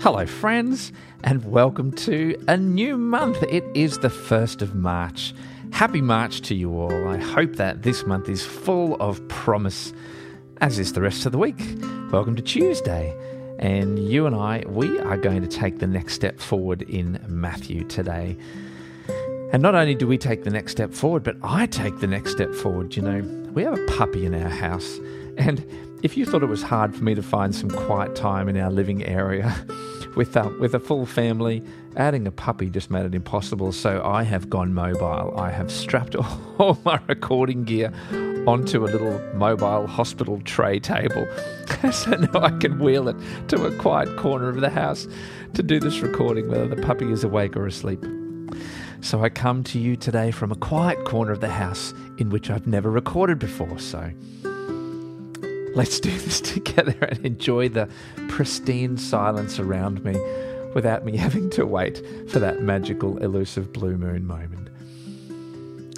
Hello, friends, and welcome to a new month. It is the 1st of March. Happy March to you all. I hope that this month is full of promise, as is the rest of the week. Welcome to Tuesday. And you and I, we are going to take the next step forward in Matthew today. And not only do we take the next step forward, but I take the next step forward. You know, we have a puppy in our house. And if you thought it was hard for me to find some quiet time in our living area with, uh, with a full family, adding a puppy just made it impossible. So I have gone mobile. I have strapped all my recording gear onto a little mobile hospital tray table. so now I can wheel it to a quiet corner of the house to do this recording, whether the puppy is awake or asleep. So I come to you today from a quiet corner of the house in which I've never recorded before. So let's do this together and enjoy the pristine silence around me without me having to wait for that magical, elusive blue moon moment.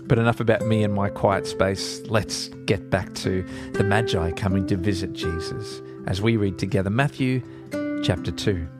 But enough about me and my quiet space. Let's get back to the Magi coming to visit Jesus as we read together Matthew chapter 2.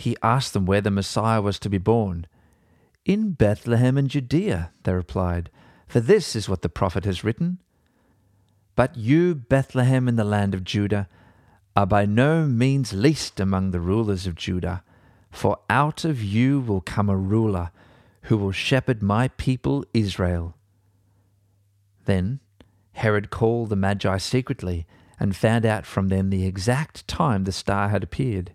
he asked them where the Messiah was to be born. In Bethlehem in Judea, they replied, for this is what the prophet has written. But you, Bethlehem in the land of Judah, are by no means least among the rulers of Judah, for out of you will come a ruler who will shepherd my people Israel. Then Herod called the Magi secretly and found out from them the exact time the star had appeared.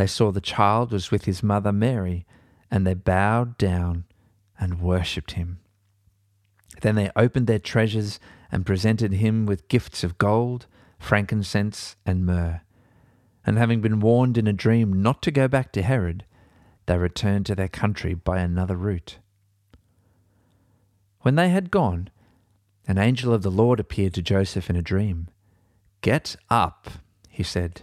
they saw the child was with his mother Mary, and they bowed down and worshipped him. Then they opened their treasures and presented him with gifts of gold, frankincense, and myrrh. And having been warned in a dream not to go back to Herod, they returned to their country by another route. When they had gone, an angel of the Lord appeared to Joseph in a dream. Get up, he said.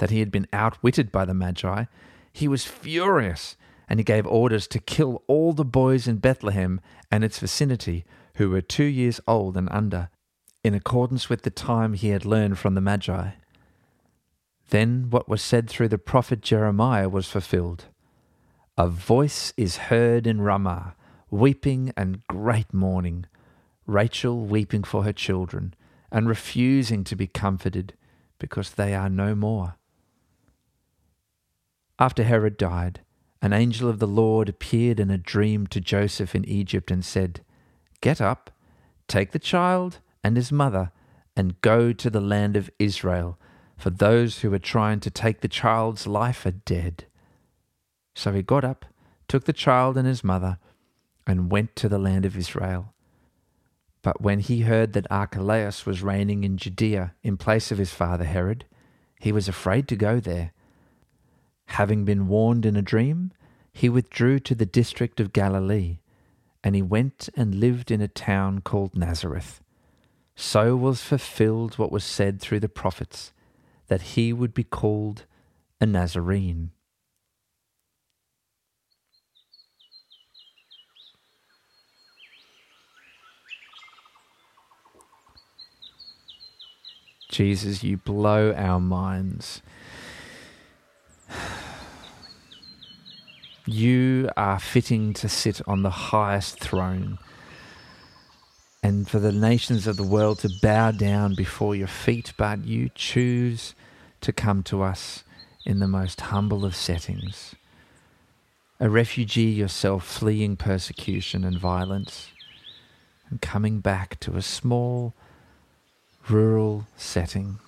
that he had been outwitted by the Magi, he was furious, and he gave orders to kill all the boys in Bethlehem and its vicinity who were two years old and under, in accordance with the time he had learned from the Magi. Then what was said through the prophet Jeremiah was fulfilled. A voice is heard in Ramah, weeping and great mourning, Rachel weeping for her children, and refusing to be comforted, because they are no more. After Herod died, an angel of the Lord appeared in a dream to Joseph in Egypt and said, Get up, take the child and his mother, and go to the land of Israel, for those who are trying to take the child's life are dead. So he got up, took the child and his mother, and went to the land of Israel. But when he heard that Archelaus was reigning in Judea in place of his father Herod, he was afraid to go there Having been warned in a dream, he withdrew to the district of Galilee, and he went and lived in a town called Nazareth. So was fulfilled what was said through the prophets, that he would be called a Nazarene. Jesus, you blow our minds. You are fitting to sit on the highest throne, and for the nations of the world to bow down before your feet, but you choose to come to us in the most humble of settings. A refugee yourself, fleeing persecution and violence, and coming back to a small, rural setting.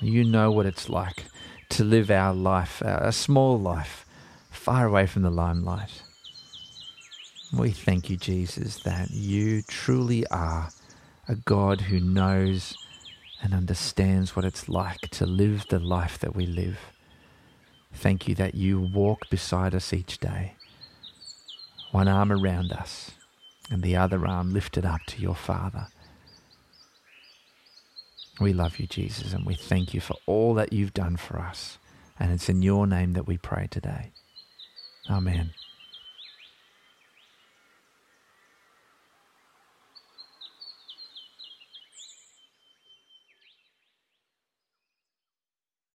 You know what it's like to live our life, a small life, far away from the limelight. We thank you, Jesus, that you truly are a God who knows and understands what it's like to live the life that we live. Thank you that you walk beside us each day, one arm around us and the other arm lifted up to your Father. We love you, Jesus, and we thank you for all that you've done for us. And it's in your name that we pray today. Amen.